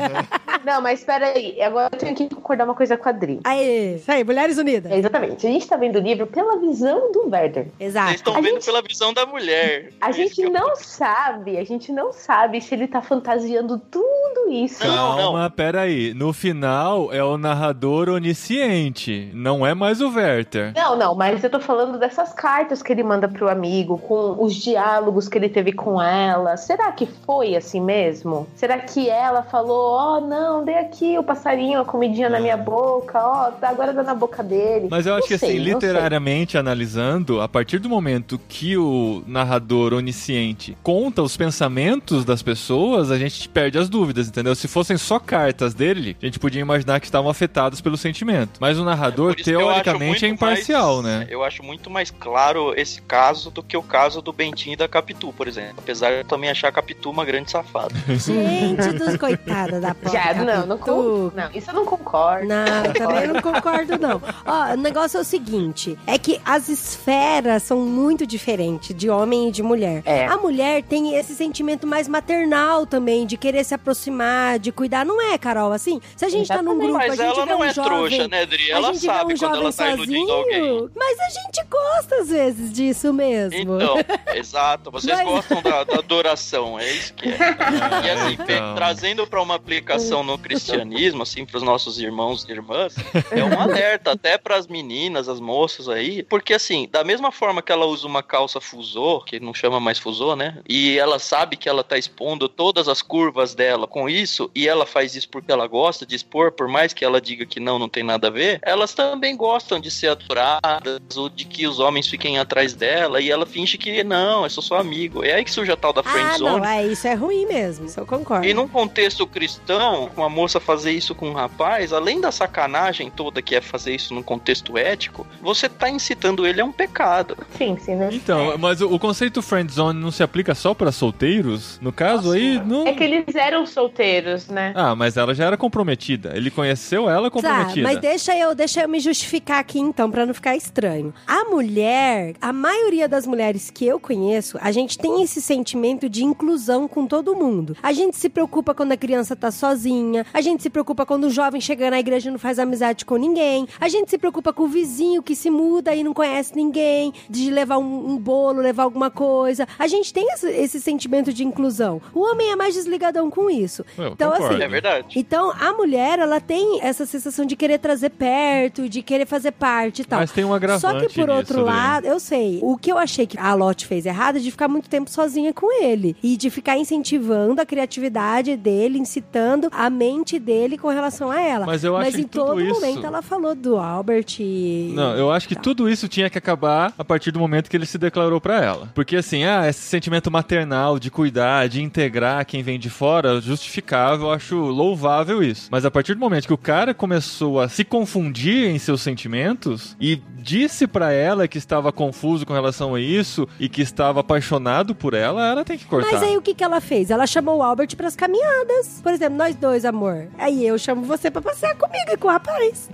Não, mas espera aí. Agora eu tenho que concordar uma coisa com a Adri. Aí, isso aí, Mulheres Unidas. É, exatamente. A gente tá vendo o livro pela visão do Werther. Vocês Exato. estão A vendo gente- pela visão da mulher. A É gente que eu- não sabe, a gente não sabe se ele tá fantasiando tudo isso. Não, não. Calma, peraí. No final é o narrador onisciente, não é mais o Werther. Não, não, mas eu tô falando dessas cartas que ele manda pro amigo, com os diálogos que ele teve com ela. Será que foi assim mesmo? Será que ela falou, ó, não, dei aqui o passarinho, a comidinha na minha boca, ó, tá agora dá na boca dele. Mas eu acho Não que sei, assim, sei. literariamente analisando, a partir do momento que o narrador onisciente conta os pensamentos das pessoas, a gente perde as dúvidas, entendeu? Se fossem só cartas dele, a gente podia imaginar que estavam afetados pelo sentimento. Mas o narrador, acho teoricamente, é imparcial, mais- né? Eu acho muito mais claro esse caso do que o caso do Bentinho e da Capitu, por exemplo. Apesar de eu também achar a Capitu uma grande safada. Gente dos coitados da pobre Já, não, não, não, isso eu não concordo. Não, eu também não concordo, não. Ó, o negócio é o seguinte: é que as esferas são muito diferentes de homem e de mulher. É. A mulher tem esse sentimento mais maternal também, de querer se aproximar de cuidar. Não é, Carol, assim? Se a gente tá num grupo, a Mas gente ela vê não um é jovem... trouxa, né, Adri? a Ela sabe um quando ela tá iludindo alguém. mas a gente gosta às vezes disso mesmo. Então, exato. Vocês Mas- gostam da, da adoração, é isso que é. E assim, então. Trazendo pra uma aplicação no cristianismo, assim, pros nossos irmãos e irmãs, é um alerta até pras meninas, as moças aí, porque assim, da mesma forma que ela usa uma calça fusô, que não chama mais fusô, né? E ela sabe que ela tá expondo todas as curvas dela com isso, e ela faz isso porque ela gosta de expor, por mais que ela diga que não, não tem nada a ver, elas também gostam de ser adoradas, ou de que os homens fiquem atrás dela, e ela finge que não, eu sou só amigo. É aí que surge a tal da Ah, friendzone. não, é, isso é ruim mesmo, isso eu concordo. E num contexto cristão, uma moça fazer isso com um rapaz, além da sacanagem toda que é fazer isso num contexto ético, você tá incitando ele a um pecado. Sim, sim, né? Então, mas o, o conceito friendzone não se aplica só pra solteiros? No caso aí, não... É que eles eram solteiros, né? Ah, mas ela já era comprometida. Ele conheceu ela Tá, comprometida. mas deixa eu, deixa eu me justificar aqui então, pra não ficar estranho. A mulher, a maioria das mulheres que eu conheço, a gente tem esse sentimento de inclusão com todo mundo. A gente se preocupa quando a criança tá sozinha, a gente se preocupa quando o jovem chega na igreja e não faz amizade com ninguém, a gente se preocupa com o vizinho que se muda e não conhece ninguém, de levar um, um bolo, levar alguma coisa. A gente tem esse, esse sentimento de inclusão. O homem é mais desligadão com isso. Eu então, concordo. assim, É verdade. então, a mulher, ela tem essa sensação de querer trazer perto, de querer fazer parte e tal. Mas tem um agravante Só que, por outro lado, eu sei. O que eu achei que a Lotte fez errado é de ficar muito tempo sozinha com ele. E de ficar incentivando a criatividade dele, incitando a mente dele com relação a ela. Mas eu acho Mas que em tudo todo isso- momento ela falou do Albert e... Não, eu acho que Tá. tudo isso tinha que acabar a partir do momento que ele se declarou pra ela. Porque assim, ah, esse sentimento maternal de cuidar, de integrar quem vem de fora, justificável, eu acho louvável isso. Mas a partir do momento que o cara começou a se confundir em seus sentimentos e disse pra ela que estava confuso com relação a isso e que estava apaixonado por ela, ela tem que cortar. Mas aí o que, que ela fez? Ela chamou o Albert pras caminhadas. Por exemplo, nós dois, amor. Aí eu chamo você pra passear comigo e com o rapaz.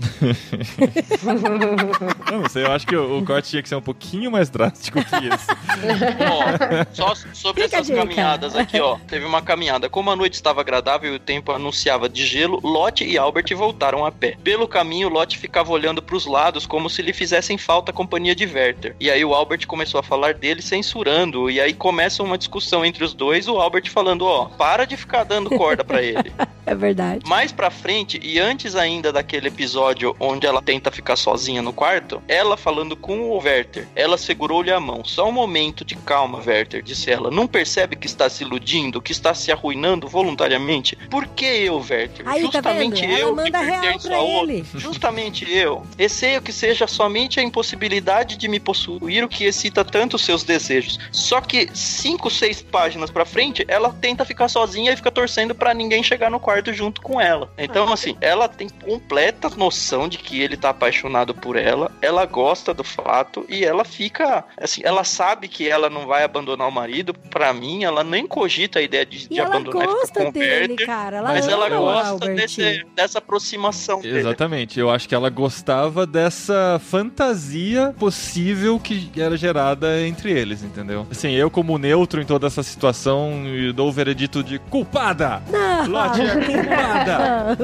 Eu não sei, eu acho que o, o corte tinha que ser um pouquinho mais drástico que isso. Ó, só sobre Fica essas caminhadas aqui, ó. Teve uma caminhada. Como a noite estava agradável e o tempo anunciava de gelo, Lot e Albert voltaram a pé. Pelo caminho, Lot ficava olhando pros lados como se lhe fizessem falta a companhia de Werther. E aí o Albert começou a falar dele censurando. E aí começa uma discussão entre os dois, o Albert falando, ó, para de ficar dando corda pra ele. É verdade. Mais pra frente, e antes ainda daquele episódio onde ela tenta ficar sozinha no quarto, ela falando com o Werther, ela segurou-lhe a mão. Só um momento de calma, Werther, disse ela. Não percebe que está se iludindo, que está se arruinando voluntariamente? Por que eu, Werther? Aí, tá Justamente? Ela eu que manda real pertenço pra a outro. ele. Justamente eu. Receio que seja somente a impossibilidade de me possuir o que excita tanto os seus desejos. Só que cinco, seis páginas pra frente, ela tenta ficar sozinha e fica torcendo pra ninguém chegar no quarto junto com ela. Então, assim, ela tem completa noção de que ele tá apaixonado por ela, ela gosta do fato e ela fica, assim, ela sabe que ela não vai abandonar o marido. Pra mim, ela nem cogita a ideia de, E de ela abandonar gosta dele, Werther, cara. Ela Mas ela gosta desse- dessa aproximação dele. Exatamente, eu acho que ela gostava dessa fantasia possível que era gerada entre eles, entendeu? Assim, eu como neutro em toda essa situação, eu dou o veredito de culpada! Não. É culpada!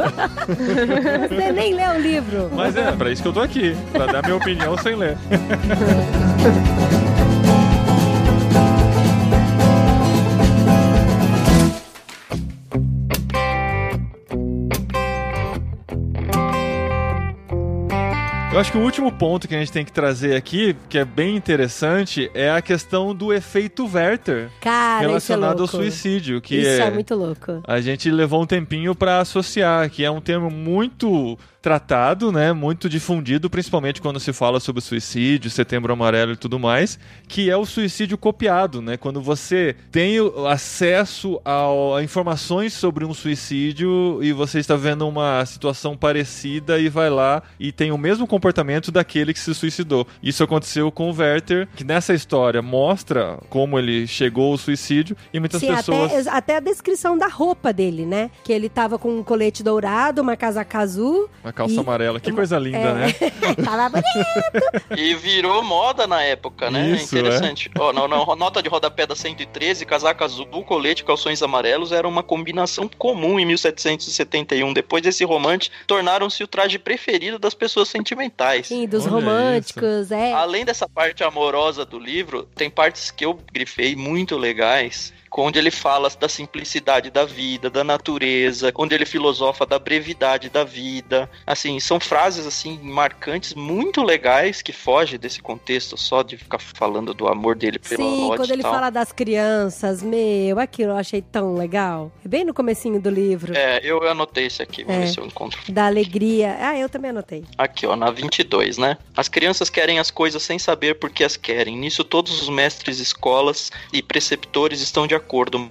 Você nem leu o livro. Mas é, pra isso que eu tô aqui, pra dar minha opinião sem ler. Eu acho que o último ponto que a gente tem que trazer aqui, que é bem interessante, é a questão do efeito Werther Cara, é relacionado ao louco. suicídio, que Isso é, é muito louco. a gente levou um tempinho pra associar, que é um termo muito tratado, né, muito difundido, principalmente quando se fala sobre suicídio, setembro amarelo e tudo mais, que é o suicídio copiado, né? Quando você tem acesso ao- a informações sobre um suicídio e você está vendo uma situação parecida e vai lá e tem o mesmo comportamento daquele que se suicidou. Isso aconteceu com o Werther, que nessa história mostra como ele chegou ao suicídio e muitas Sim, pessoas até, até a descrição da roupa dele, né? Que ele tava com um colete dourado, uma casaca azul uma calça E- amarela. Que coisa linda, É. né? Tava bonito. E virou moda na época, né? Isso, é interessante. Ó, na, na nota de rodapé da 113, casaca azul, colete e calções amarelos era uma combinação comum em 1771. Depois desse romance, tornaram-se o traje preferido das pessoas sentimentais. Sim, dos Olha românticos, é. Além dessa parte amorosa do livro, tem partes que eu grifei muito legais. Onde ele fala da simplicidade da vida, da natureza, onde ele filosofa da brevidade da vida. Assim, são frases assim marcantes, muito legais, que fogem desse contexto só de ficar falando do amor dele pela Sim, Lottie quando ele fala das crianças, meu, aquilo eu achei tão legal. É bem no comecinho do livro. É, eu anotei esse aqui, vamos É. ver se eu encontro. Da alegria. Ah, eu também anotei. Aqui, ó, na 22, né? As crianças querem as coisas sem saber por que as querem. Nisso, todos os mestres, escolas e preceptores estão de acordo,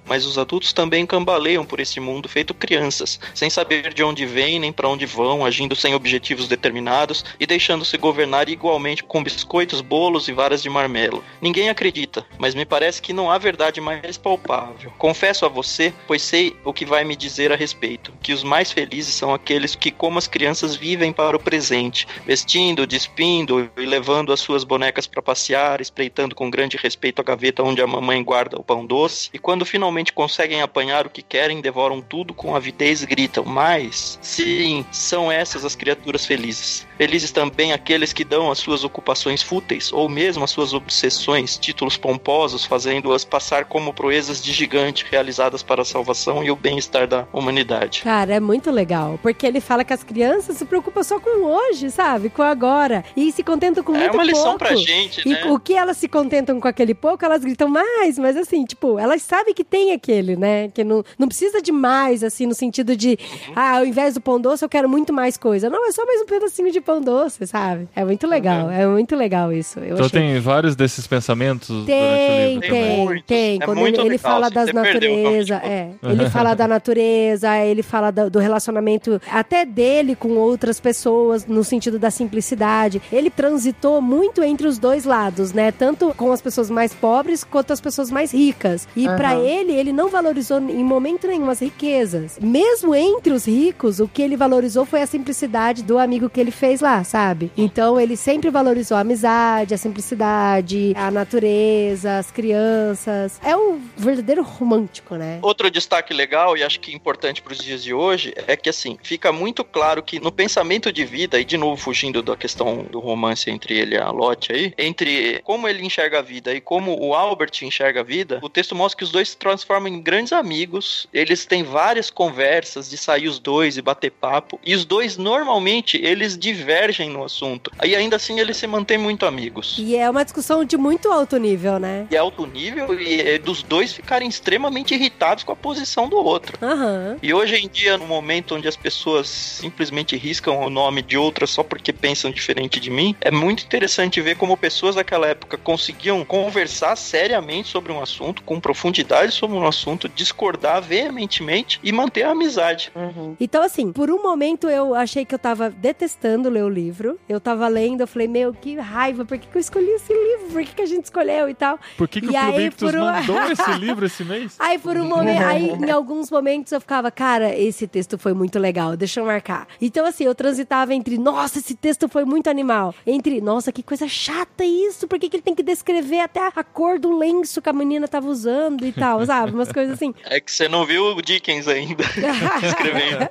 mas os adultos também cambaleiam por esse mundo feito crianças, sem saber de onde vêm nem para onde vão, agindo sem objetivos determinados e deixando-se governar igualmente com biscoitos, bolos e varas de marmelo. Ninguém acredita, mas me parece que não há verdade mais palpável. Confesso a você, pois sei o que vai me dizer a respeito, que os mais felizes são aqueles que, como as crianças, vivem para o presente, vestindo, despindo e levando as suas bonecas para passear, espreitando com grande respeito a gaveta onde a mamãe guarda o pão doce, e quando finalmente conseguem apanhar o que querem, devoram tudo com avidez e gritam: Mas, sim, são essas as criaturas felizes. Felizes também aqueles que dão as suas ocupações fúteis, ou mesmo as suas obsessões, títulos pomposos, fazendo-as passar como proezas de gigante realizadas para a salvação e o bem-estar da humanidade. Cara, é muito legal. Porque ele fala que as crianças se preocupam só com hoje, sabe? Com agora. E se contentam com É muito uma lição pouco. pra gente, E né? o que elas se contentam com aquele pouco, elas gritam mais, mas assim, tipo, elas sabem que tem aquele, né? Que não, não precisa de mais, assim, no sentido de, Uhum. ah, ao invés do pão doce, eu quero muito mais coisa. Não, é só mais um pedacinho de pão doce, sabe? É muito legal, é muito legal isso. Eu Então achei. tem vários desses pensamentos durante o Tem, livro Tem também. tem, tem. É Quando ele, ele legal, fala se das você perdeu o natureza, campo de é. Ele fala da natureza, ele fala da- do relacionamento até dele com outras pessoas, no sentido da simplicidade. Ele transitou muito entre os dois lados, né? Tanto com as pessoas mais pobres quanto as pessoas mais ricas. E pra ele, ele não valorizou em momento nenhum as riquezas. Mesmo entre os ricos, o que ele valorizou foi a simplicidade do amigo que ele fez lá, sabe? Então ele sempre valorizou a amizade, a simplicidade, a natureza, as crianças. É um verdadeiro romântico, né? Outro destaque legal e acho que importante para os dias de hoje é que assim fica muito claro que no pensamento de vida e de novo fugindo da questão do romance entre ele e a Lotte aí, entre como ele enxerga a vida e como o Albert enxerga a vida, o texto mostra que os dois se transformam em grandes amigos. Eles têm várias conversas de sair os dois e bater papo e os dois normalmente eles divergem no assunto. Aí ainda assim eles se mantêm muito amigos. E é uma discussão de muito alto nível, né? E alto nível e é dos dois ficarem extremamente irritados com a posição do outro. Aham. E hoje em dia, no momento onde as pessoas simplesmente riscam o nome de outras só porque pensam diferente de mim, é muito interessante ver como pessoas daquela época conseguiam conversar seriamente sobre um assunto, com profundidade sobre um assunto, discordar veementemente e manter a amizade. Então, assim, por um momento eu achei que eu tava detestando ler o livro. Eu tava lendo, eu falei, meu, que raiva, por que, que eu escolhi esse livro? Por que, que a gente escolheu e tal? Por que, que E o aí, por um- mandou esse livro esse mês? Aí por um momento, aí em alguns momentos eu ficava, cara, esse texto foi muito legal, deixa eu marcar. Então assim, eu transitava entre, nossa, esse texto foi muito animal, entre, nossa, que coisa chata isso, por que, que ele tem que descrever até a cor do lenço que a menina tava usando e tal, sabe? Umas coisas assim. É que você não viu o Dickens ainda escrevendo.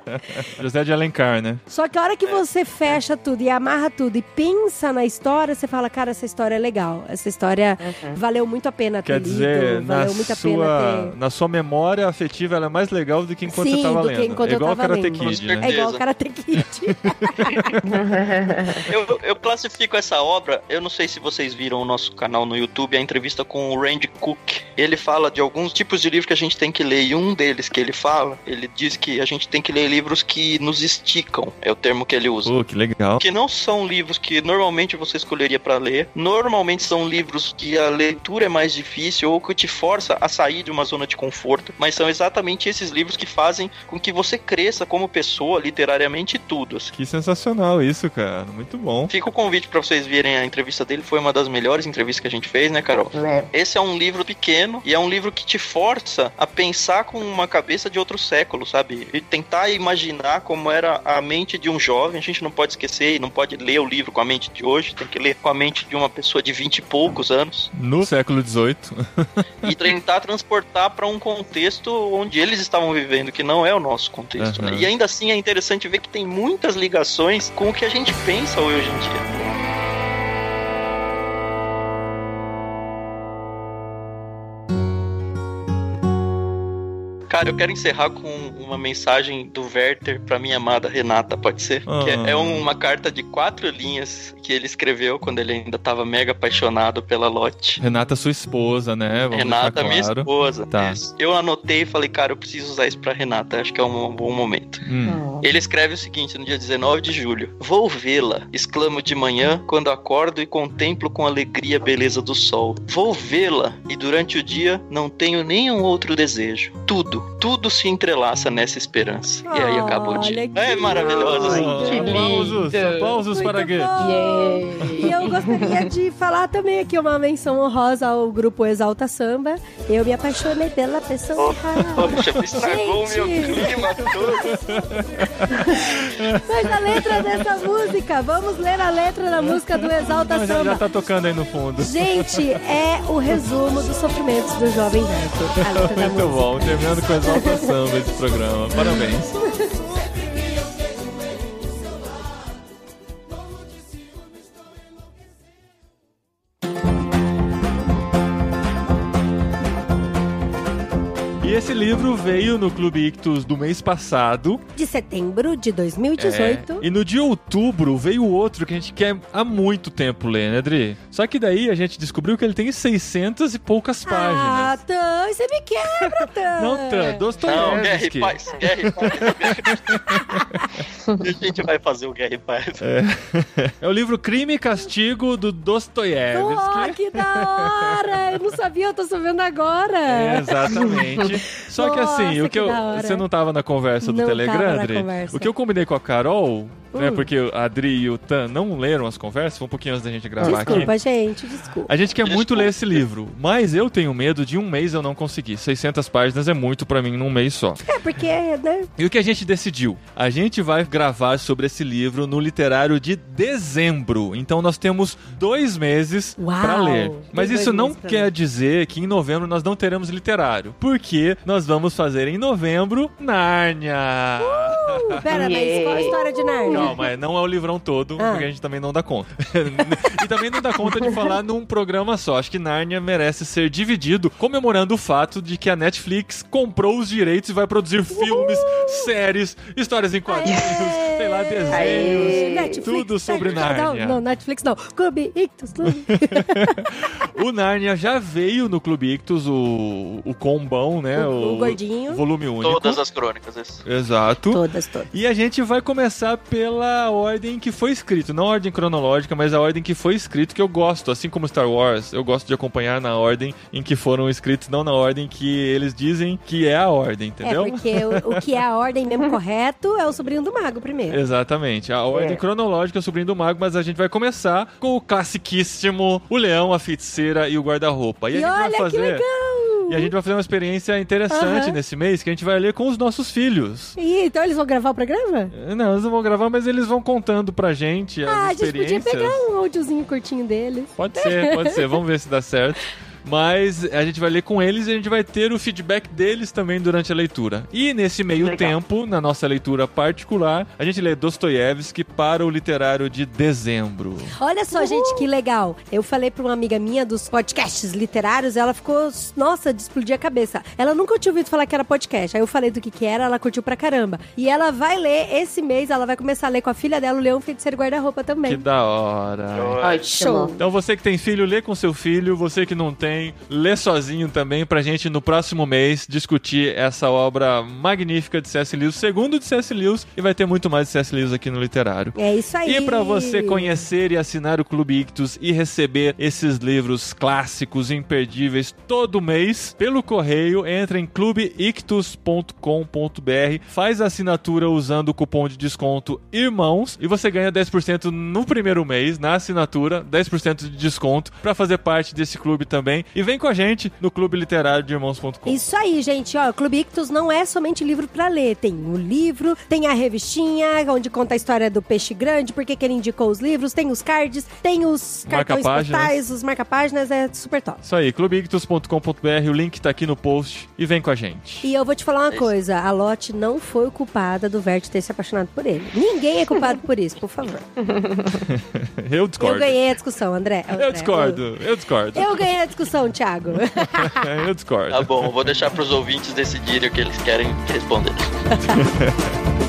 José de Alencar, né? Só que a hora que você fecha tudo e amarra tudo e pensa na história, você fala, cara, essa história é legal. Essa história valeu muito a pena ter Quer dizer, lido, na valeu muito a pena sua, ter. na sua memória afetiva, ela é mais legal do que enquanto Sim, você tava do que lendo. enquanto é eu igual tava Karate lendo. Kid, né? É igual. Karate Kid. Eu, eu classifico essa obra, eu não sei se vocês viram o nosso canal no YouTube, a entrevista com o Randy Cook. Ele fala de alguns tipos de livros que a gente tem que ler, e um deles que ele fala, ele diz que a gente tem que ler livros que nos esticam, é o termo que ele usa. Pô, que legal. Que não são livros que normalmente você escolheria pra ler. Normalmente são livros que a leitura é mais difícil ou que te força a sair de uma zona de conforto. Mas são exatamente esses livros que fazem com que você cresça como pessoa, literariamente e tudo. assim. Que sensacional isso, cara. Muito bom. Fica o convite pra vocês verem a entrevista dele. Foi uma das melhores entrevistas que a gente fez, né, Carol? Esse é um livro pequeno e é um livro que te força a pensar com uma cabeça de outro século, sabe? E tentar imaginar como era a mente de um jovem. A gente não pode esquecer e não pode ler o livro com a mente de hoje, tem que ler com a mente de uma pessoa de vinte e poucos anos No século XVIII. e tentar transportar para um contexto onde eles estavam vivendo, que não é o nosso contexto. né? Aham. E ainda assim é interessante ver que tem muitas ligações com o que a gente pensa hoje em dia. Cara, eu quero encerrar com uma mensagem do Werther pra minha amada Renata, pode ser? Que é- Ah. é uma carta de quatro linhas que ele escreveu quando ele ainda tava mega apaixonado pela Lotte. Renata, sua esposa, né? Vamos Renata, deixar minha claro. esposa. Tá. Eu anotei e falei, cara, eu preciso usar isso pra Renata. Acho que é um bom momento. Hum. Ele escreve o seguinte no dia 19 de julho: Vou vê-la, exclamo de manhã quando acordo e contemplo com alegria a beleza do sol. Vou vê-la e durante o dia não tenho nenhum outro desejo. Tudo, tudo se entrelaça nessa esperança. e aí dia. Olha que É maravilhoso. Ah, que aplausos, lindo. aplausos para Goethe. bom. E eu gostaria de falar também aqui uma menção honrosa ao grupo Exalta Samba. Eu me apaixonei pela pessoa errada. Poxa, estragou o meu Gente. clima todo. Mas a letra dessa música, vamos ler a letra da música do Exalta Não, já, já Samba. tá tocando aí no fundo. Gente, é o resumo dos sofrimentos do jovem Werther. A letra da Muito música. bom, terminando com a exaltação desse programa. Parabéns. E esse livro veio no Clube Ictus do mês passado. De setembro de 2018. É, e no de outubro veio outro que a gente quer há muito tempo ler, né, Adri? Só que daí a gente descobriu que ele tem 600 e poucas Ah, páginas. Tan, você me quebra, Tan. Não, Tan, Não, Guerra Dostoiévski. e Paz. Guerra e Paz. e a gente vai fazer o Guerra e Paz. É o livro Crime e Castigo do Oh, Dostoiévski. que da hora! Eu não sabia, eu tô sabendo agora. É, exatamente. Só que assim, Nossa, o que, que eu, você não tava na conversa do Não Telegram, tava na Adri? conversa. O que eu combinei com a Carol, né? Hum. Porque a Adri e o Tan não leram as conversas, foi um pouquinho antes da gente gravar aqui. Desculpa, gente, desculpa. A gente quer muito Desculpa. ler esse livro, mas eu tenho medo de um mês eu não conseguir. 600 páginas é muito pra mim num mês só. É, porque, né? E o que a gente decidiu? A gente vai gravar sobre esse livro no literário de dezembro. Então nós temos dois meses Uau! pra ler. Mas isso não quer dizer que em novembro nós não teremos literário. Porque nós vamos fazer em novembro Nárnia. Uh, pera, mas qual a história de Narnia? Calma, é, não é o livrão todo, Ah. porque a gente também não dá conta. e também não dá conta de falar num programa só. Acho que Nárnia merece ser dividido, comemorando o fato de que a Netflix comprou os direitos e vai produzir filmes, séries, histórias em quadrinhos, sei lá, desenhos. Aê. Netflix, tudo sobre Netflix, Nárnia. Não, não, Netflix não. Clube Ictus, Clube. O Nárnia já veio no Clube Ictus, o, o combão, né? O- o gordinho. Volume único. Todas as crônicas. Isso. Exato. todas, todas. E a gente vai começar pela ordem que foi escrito, não a ordem cronológica, mas a ordem que foi escrito, que eu gosto, assim como Star Wars, eu gosto de acompanhar na ordem em que foram escritos, não na ordem que eles dizem que é a ordem, entendeu? É, porque o, o que é a ordem mesmo correto é o sobrinho do mago primeiro. Exatamente. A ordem cronológica é o sobrinho do mago, mas a gente vai começar com o classiquíssimo, o leão, a feiticeira e o guarda-roupa. E a gente olha vai que fazer. legal! E a gente vai fazer uma experiência interessante Aham. nesse mês, que a gente vai ler com os nossos filhos. Ih, então eles vão gravar o programa? Não, eles não vão gravar, mas eles vão contando pra gente as Ah, a gente podia experiências. pegar um áudiozinho curtinho deles. Pode ser, pode ser. Vamos ver se dá certo. Mas a gente vai ler com eles e a gente vai ter o feedback deles também durante a leitura. E nesse meio Legal. tempo, na nossa leitura particular, a gente lê Dostoiévski para o literário de dezembro. Olha só, gente, que legal. Eu falei pra uma amiga minha dos podcasts literários, ela ficou, nossa, de explodir a cabeça. Ela nunca tinha ouvido falar que era podcast. Aí eu falei do que que era, ela curtiu pra caramba. E ela vai ler esse mês, ela vai começar a ler com a filha dela, o Leão Feiticeiro Guarda-Roupa Que também. da hora. Ótimo. Show. Então você que tem filho, lê com seu filho. Você que não tem, lê sozinho também pra gente no próximo mês discutir essa obra magnífica de C.S. Lewis, segundo de C.S. Lewis, e vai ter muito mais de C.S. Lewis aqui no literário. É isso aí. E para você conhecer e assinar o Clube Ictus e receber esses livros clássicos imperdíveis todo mês pelo correio, entra em clubeictus.com.br, faz a assinatura usando o cupom de desconto IRMÃOS e você ganha 10% no primeiro mês na assinatura, 10% de desconto para fazer parte desse clube também. Também. E vem com a gente no Clube Literário de Irmãos.com. Isso aí, gente. Ó, o Clube Ictus não é somente livro pra ler. Tem o livro, tem a revistinha, onde conta a história do peixe grande, porque que ele indicou os livros, tem os cards, tem os cartões postais, os marca-páginas, é super top. Isso aí, clubeictus.com.br, o link tá aqui no post e vem com a gente. E eu vou te falar uma coisa, a Lotte não foi culpada do Vert ter se apaixonado por ele. Ninguém é culpado por isso, por favor. Eu discordo. Eu ganhei a discussão, André. André, Eu discordo, eu discordo. Eu ganhei a discussão, Thiago. Eu discordo. Tá bom, vou deixar pros ouvintes decidirem o que eles querem responder.